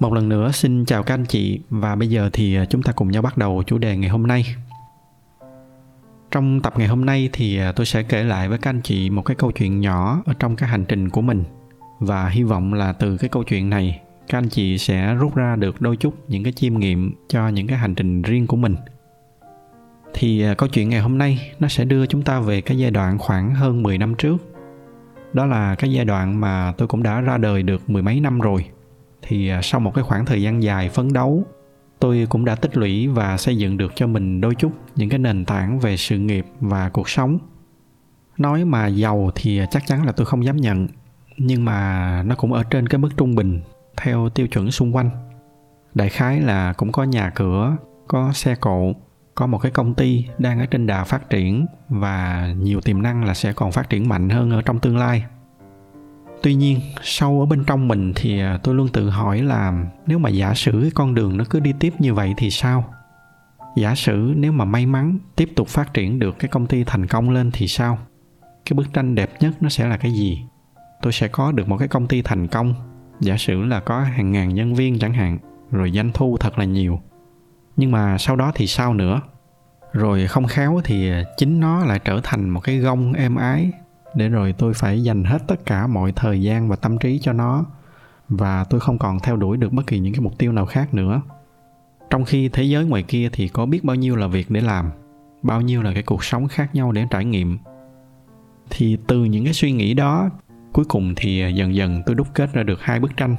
một lần nữa, xin chào các anh chị. Và bây giờ thì à, chúng ta cùng nhau bắt đầu chủ đề ngày hôm nay. Trong tập ngày hôm nay thì à, tôi sẽ kể lại với các anh chị một cái câu chuyện nhỏ ở trong cái hành trình của mình. Và hy vọng là từ cái câu chuyện này, các anh chị sẽ rút ra được đôi chút những cái chiêm nghiệm cho những cái hành trình riêng của mình. Thì à, câu chuyện ngày hôm nay nó sẽ đưa chúng ta về cái giai đoạn khoảng hơn 10 năm trước. Đó là cái giai đoạn mà tôi cũng đã ra đời được mười mấy năm rồi thì à, sau một cái khoảng thời gian dài phấn đấu, tôi cũng đã tích lũy và xây dựng được cho mình đôi chút những cái nền tảng về sự nghiệp và cuộc sống. Nói mà giàu thì à, chắc chắn là tôi không dám nhận, nhưng mà nó cũng ở trên cái mức trung bình theo tiêu chuẩn xung quanh. Đại khái là cũng có nhà cửa, có xe cộ, có một cái công ty đang ở trên đà phát triển và nhiều tiềm năng là sẽ còn phát triển mạnh hơn ở trong tương lai tuy nhiên, sâu ở bên trong mình thì à, tôi luôn tự hỏi là nếu mà giả sử cái con đường nó cứ đi tiếp như vậy thì sao? Giả sử nếu mà may mắn tiếp tục phát triển được cái công ty thành công lên thì sao? Cái bức tranh đẹp nhất nó sẽ là cái gì? Tôi sẽ có được một cái công ty thành công. Giả sử là có hàng ngàn nhân viên chẳng hạn, rồi doanh thu thật là nhiều. Nhưng mà sau đó thì sao nữa? Rồi không khéo thì chính nó lại trở thành một cái gông êm ái để rồi tôi phải dành hết tất cả mọi thời gian và tâm trí cho nó, và tôi không còn theo đuổi được bất kỳ những cái mục tiêu nào khác nữa. Trong khi thế giới ngoài kia thì có biết bao nhiêu là việc để làm, bao nhiêu là cái cuộc sống khác nhau để trải nghiệm. Thì từ những cái suy nghĩ đó, cuối cùng thì dần dần tôi đúc kết ra được hai bức tranh.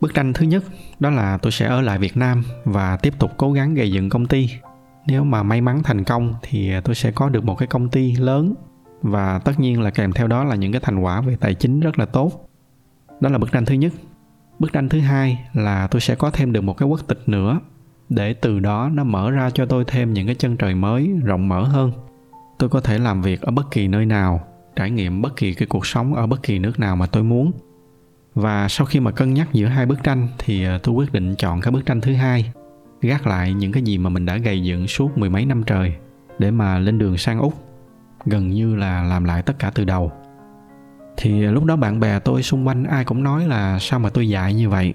Bức tranh thứ nhất, đó là tôi sẽ ở lại việt nam và tiếp tục cố gắng gây dựng công ty. Nếu mà may mắn thành công thì tôi sẽ có được một cái công ty lớn và tất nhiên là kèm theo đó là những cái thành quả về tài chính rất là tốt. Đó là bức tranh thứ nhất. Bức tranh thứ hai là tôi sẽ có thêm được một cái quốc tịch nữa, để từ đó nó mở ra cho tôi thêm những cái chân trời mới rộng mở hơn. Tôi có thể làm việc ở bất kỳ nơi nào, trải nghiệm bất kỳ cái cuộc sống ở bất kỳ nước nào mà tôi muốn. Và sau khi mà cân nhắc giữa hai bức tranh thì ờ, tôi quyết định chọn cái bức tranh thứ hai, gác lại những cái gì mà mình đã gây dựng suốt mười mấy năm trời, để mà lên đường sang úc gần như là làm lại tất cả từ đầu. Thì lúc đó bạn bè tôi xung quanh ai cũng nói là sao mà tôi dạy như vậy?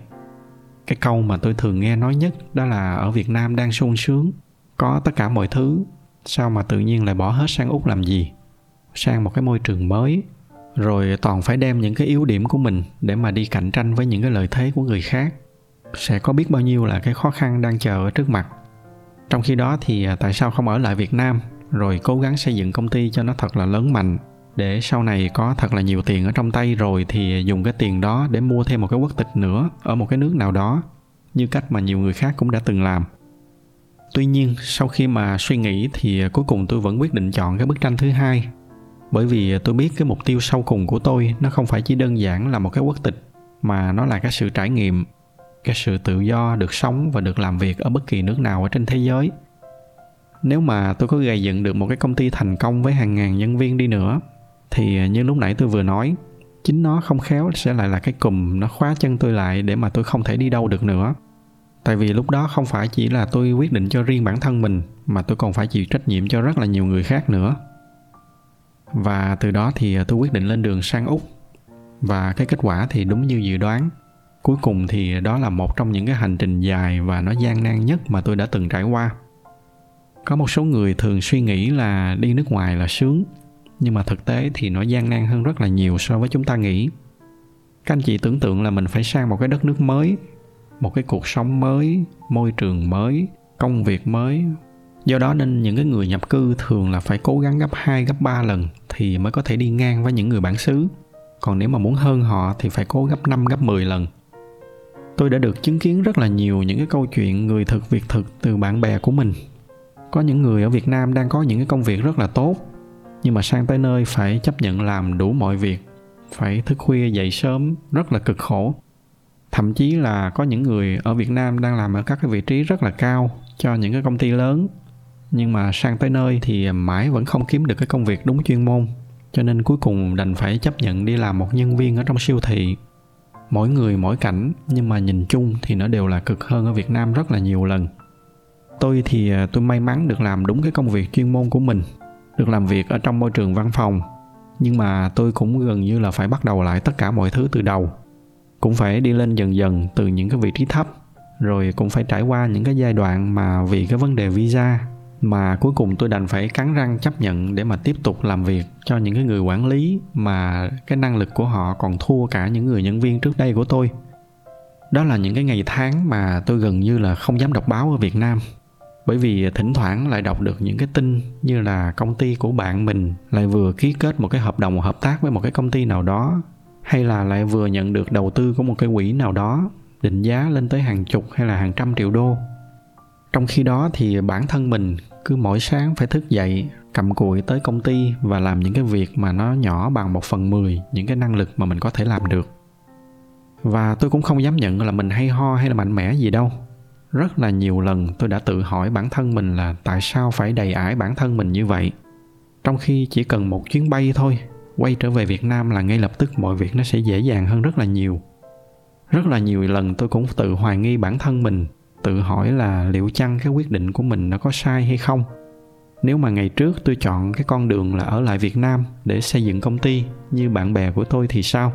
Cái câu mà tôi thường nghe nói nhất đó là ở việt nam đang sung sướng, có tất cả mọi thứ, sao mà tự nhiên lại bỏ hết sang úc làm gì? Sang một cái môi trường mới, rồi toàn phải đem những cái yếu điểm của mình để mà đi cạnh tranh với những cái lợi thế của người khác. Sẽ có biết bao nhiêu là cái khó khăn đang chờ ở trước mặt. Trong khi đó thì à, tại sao không ở lại việt nam? Rồi cố gắng xây dựng công ty cho nó thật là lớn mạnh. Để sau này có thật là nhiều tiền ở trong tay rồi thì dùng cái tiền đó để mua thêm một cái quốc tịch nữa ở một cái nước nào đó, như cách mà nhiều người khác cũng đã từng làm. Tuy nhiên, sau khi mà suy nghĩ thì cuối cùng tôi vẫn quyết định chọn cái bức tranh thứ hai. Bởi vì tôi biết cái mục tiêu sâu cùng của tôi nó không phải chỉ đơn giản là một cái quốc tịch, mà nó là cái sự trải nghiệm, cái sự tự do, được sống và được làm việc ở bất kỳ nước nào ở trên thế giới nếu mà tôi có gây dựng được một cái công ty thành công với hàng ngàn nhân viên đi nữa, thì như lúc nãy tôi vừa nói, chính nó không khéo sẽ lại là cái cùm nó khóa chân tôi lại để mà tôi không thể đi đâu được nữa. Tại vì lúc đó không phải chỉ là tôi quyết định cho riêng bản thân mình, mà tôi còn phải chịu trách nhiệm cho rất là nhiều người khác nữa. Và từ đó thì tôi quyết định lên đường sang úc. Và cái kết quả thì đúng như dự đoán. Cuối cùng thì đó là một trong những cái hành trình dài và nó gian nan nhất mà tôi đã từng trải qua có một số người thường suy nghĩ là đi nước ngoài là sướng nhưng mà thực tế thì nó gian nan hơn rất là nhiều so với chúng ta nghĩ. Các anh chị tưởng tượng là mình phải sang một cái đất nước mới một cái cuộc sống mới môi trường mới công việc mới. Do đó nên những cái người nhập cư thường là phải cố gắng gấp 2, gấp 3 lần thì mới có thể đi ngang với những người bản xứ. Còn nếu mà muốn hơn họ thì phải cố gấp 5, gấp 10 lần. Tôi đã được chứng kiến rất là nhiều những cái câu chuyện người thực việc thực từ bạn bè của mình có những người ở việt nam đang có những cái công việc rất là tốt, nhưng mà sang tới nơi phải chấp nhận làm đủ mọi việc, phải thức khuya, dậy sớm, rất là cực khổ. Thậm chí là có những người ở việt nam đang làm ở các cái vị trí rất là cao cho những cái công ty lớn, nhưng mà sang tới nơi thì mãi vẫn không kiếm được cái công việc đúng chuyên môn. Cho nên cuối cùng đành phải chấp nhận đi làm một nhân viên ở trong siêu thị. Mỗi người mỗi cảnh, nhưng mà nhìn chung thì nó đều là cực hơn ở việt nam rất là nhiều lần tôi thì à, tôi may mắn được làm đúng cái công việc chuyên môn của mình, được làm việc ở trong môi trường văn phòng. Nhưng mà tôi cũng gần như là phải bắt đầu lại tất cả mọi thứ từ đầu. Cũng phải đi lên dần dần từ những cái vị trí thấp, rồi cũng phải trải qua những cái giai đoạn mà vì cái vấn đề visa mà cuối cùng tôi đành phải cắn răng chấp nhận để mà tiếp tục làm việc cho những cái người quản lý mà cái năng lực của họ còn thua cả những người nhân viên trước đây của tôi. Đó là những cái ngày tháng mà tôi gần như là không dám đọc báo ở việt nam bởi vì thỉnh thoảng lại đọc được những cái tin như là công ty của bạn mình lại vừa ký kết một cái hợp đồng hợp tác với một cái công ty nào đó, hay là lại vừa nhận được đầu tư của một cái quỹ nào đó, định giá lên tới hàng chục hay là hàng trăm triệu đô. Trong khi đó thì bản thân mình cứ mỗi sáng phải thức dậy, cầm cuội tới công ty và làm những cái việc mà nó nhỏ bằng một phần mười những cái năng lực mà mình có thể làm được. Và tôi cũng không dám nhận là mình hay ho hay là mạnh mẽ gì đâu rất là nhiều lần tôi đã tự hỏi bản thân mình là tại sao phải đầy ải bản thân mình như vậy. Trong khi chỉ cần một chuyến bay thôi, quay trở về việt nam là ngay lập tức mọi việc nó sẽ dễ dàng hơn rất là nhiều. Rất là nhiều lần tôi cũng tự hoài nghi bản thân mình, tự hỏi là liệu chăng cái quyết định của mình nó có sai hay không. Nếu mà ngày trước tôi chọn cái con đường là ở lại việt nam để xây dựng công ty như bạn bè của tôi thì sao?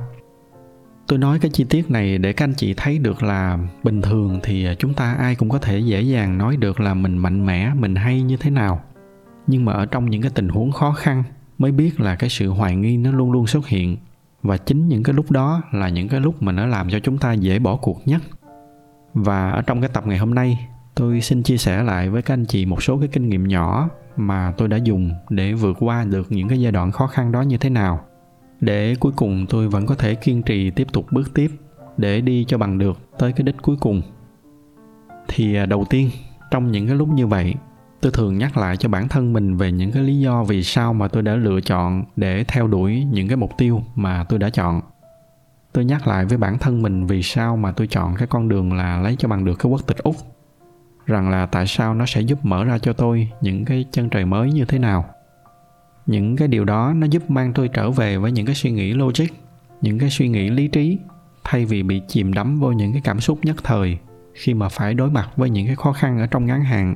Tôi nói cái chi tiết này để các anh chị thấy được là bình thường thì chúng ta ai cũng có thể dễ dàng nói được là mình mạnh mẽ, mình hay như thế nào. Nhưng mà ở trong những cái tình huống khó khăn mới biết là cái sự hoài nghi nó luôn luôn xuất hiện. Và chính những cái lúc đó là những cái lúc mà nó làm cho chúng ta dễ bỏ cuộc nhất. Và ở trong cái tập ngày hôm nay, tôi xin chia sẻ lại với các anh chị một số cái kinh nghiệm nhỏ mà tôi đã dùng để vượt qua được những cái giai đoạn khó khăn đó như thế nào để cuối cùng tôi vẫn có thể kiên trì tiếp tục bước tiếp để đi cho bằng được tới cái đích cuối cùng. Thì à, đầu tiên, trong những cái lúc như vậy, tôi thường nhắc lại cho bản thân mình về những cái lý do vì sao mà tôi đã lựa chọn để theo đuổi những cái mục tiêu mà tôi đã chọn. Tôi nhắc lại với bản thân mình vì sao mà tôi chọn cái con đường là lấy cho bằng được cái quốc tịch úc, rằng là tại sao nó sẽ giúp mở ra cho tôi những cái chân trời mới như thế nào những cái điều đó nó giúp mang tôi trở về với những cái suy nghĩ logic, những cái suy nghĩ lý trí, thay vì bị chìm đắm vô những cái cảm xúc nhất thời khi mà phải đối mặt với những cái khó khăn ở trong ngắn hạn.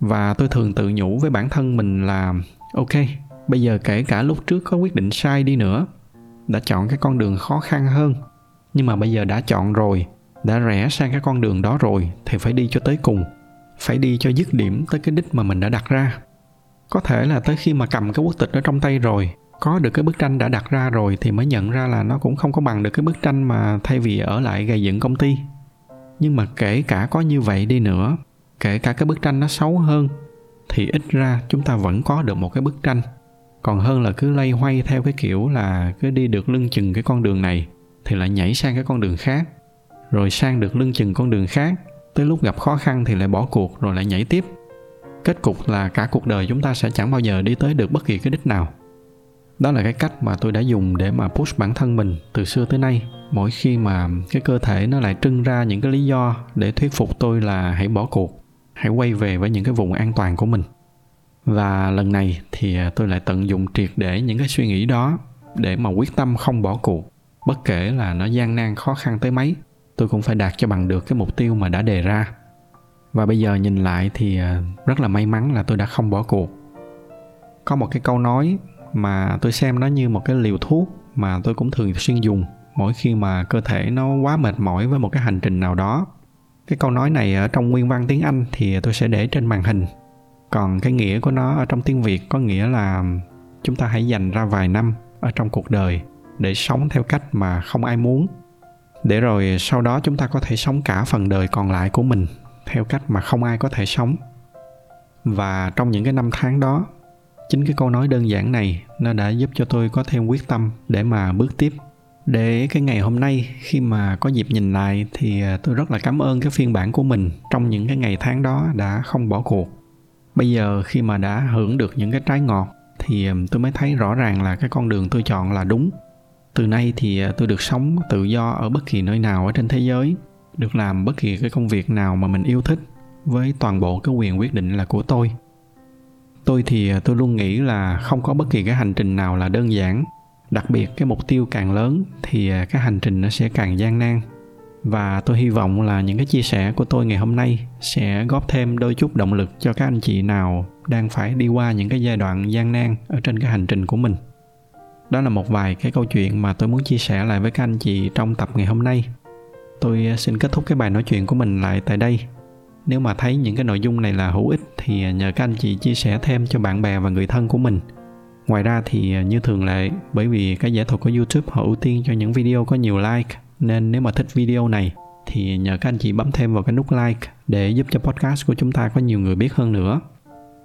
Và tôi thường tự nhủ với bản thân mình là, ok, bây giờ kể cả lúc trước có quyết định sai đi nữa, đã chọn cái con đường khó khăn hơn, nhưng mà bây giờ đã chọn rồi, đã rẽ sang cái con đường đó rồi thì phải đi cho tới cùng, phải đi cho dứt điểm tới cái đích mà mình đã đặt ra có thể là tới khi mà cầm cái quốc tịch ở trong tay rồi, có được cái bức tranh đã đặt ra rồi thì mới nhận ra là nó cũng không có bằng được cái bức tranh mà thay vì ở lại gây dựng công ty. Nhưng mà kể cả có như vậy đi nữa, kể cả cái bức tranh nó xấu hơn, thì ít ra chúng ta vẫn có được một cái bức tranh. Còn hơn là cứ lây hoay theo cái kiểu là cứ đi được lưng chừng cái con đường này, thì lại nhảy sang cái con đường khác. Rồi sang được lưng chừng con đường khác, tới lúc gặp khó khăn thì lại bỏ cuộc rồi lại nhảy tiếp kết cục là cả cuộc đời chúng ta sẽ chẳng bao giờ đi tới được bất kỳ cái đích nào. Đó là cái cách mà tôi đã dùng để mà push bản thân mình từ xưa tới nay. Mỗi khi mà cái cơ thể nó lại trưng ra những cái lý do để thuyết phục tôi là hãy bỏ cuộc, hãy quay về với những cái vùng an toàn của mình. Và lần này thì tôi lại tận dụng triệt để những cái suy nghĩ đó để mà quyết tâm không bỏ cuộc, bất kể là nó gian nan khó khăn tới mấy. Tôi cũng phải đạt cho bằng được cái mục tiêu mà đã đề ra và bây giờ nhìn lại thì ờ, rất là may mắn là tôi đã không bỏ cuộc. Có một cái câu nói mà tôi xem nó như một cái liều thuốc mà tôi cũng thường xuyên dùng mỗi khi mà cơ thể nó quá mệt mỏi với một cái hành trình nào đó. Cái câu nói này ở trong nguyên văn tiếng anh thì tôi sẽ để trên màn hình. Còn cái nghĩa của nó ở trong tiếng việt có nghĩa là chúng ta hãy dành ra vài năm ở trong cuộc đời để sống theo cách mà không ai muốn. Để rồi sau đó chúng ta có thể sống cả phần đời còn lại của mình theo cách mà không ai có thể sống. Và trong những cái năm tháng đó, chính cái câu nói đơn giản này nó đã giúp cho tôi có thêm quyết tâm để mà bước tiếp. Để cái ngày hôm nay khi mà có dịp nhìn lại thì à, tôi rất là cảm ơn cái phiên bản của mình trong những cái ngày tháng đó đã không bỏ cuộc. Bây giờ khi mà đã hưởng được những cái trái ngọt thì à, tôi mới thấy rõ ràng là cái con đường tôi chọn là đúng. Từ nay thì à, tôi được sống tự do ở bất kỳ nơi nào ở trên thế giới được làm bất kỳ cái công việc nào mà mình yêu thích với toàn bộ cái quyền quyết định là của tôi. Tôi thì à, tôi luôn nghĩ là không có bất kỳ cái hành trình nào là đơn giản. Đặc biệt cái mục tiêu càng lớn thì à, cái hành trình nó sẽ càng gian nan. Và tôi hy vọng là những cái chia sẻ của tôi ngày hôm nay sẽ góp thêm đôi chút động lực cho các anh chị nào đang phải đi qua những cái giai đoạn gian nan ở trên cái hành trình của mình. Đó là một vài cái câu chuyện mà tôi muốn chia sẻ lại với các anh chị trong tập ngày hôm nay tôi à, xin kết thúc cái bài nói chuyện của mình lại tại đây. Nếu mà thấy những cái nội dung này là hữu ích thì à, nhờ các anh chị chia sẻ thêm cho bạn bè và người thân của mình. Ngoài ra thì à, như thường lệ, bởi vì cái giải thuật của youtube họ ưu tiên cho những video có nhiều like, nên nếu mà thích video này thì nhờ các anh chị bấm thêm vào cái nút like để giúp cho podcast của chúng ta có nhiều người biết hơn nữa.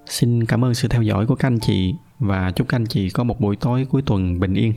Xin cảm ơn sự theo dõi của các anh chị và chúc các anh chị có một buổi tối cuối tuần bình yên.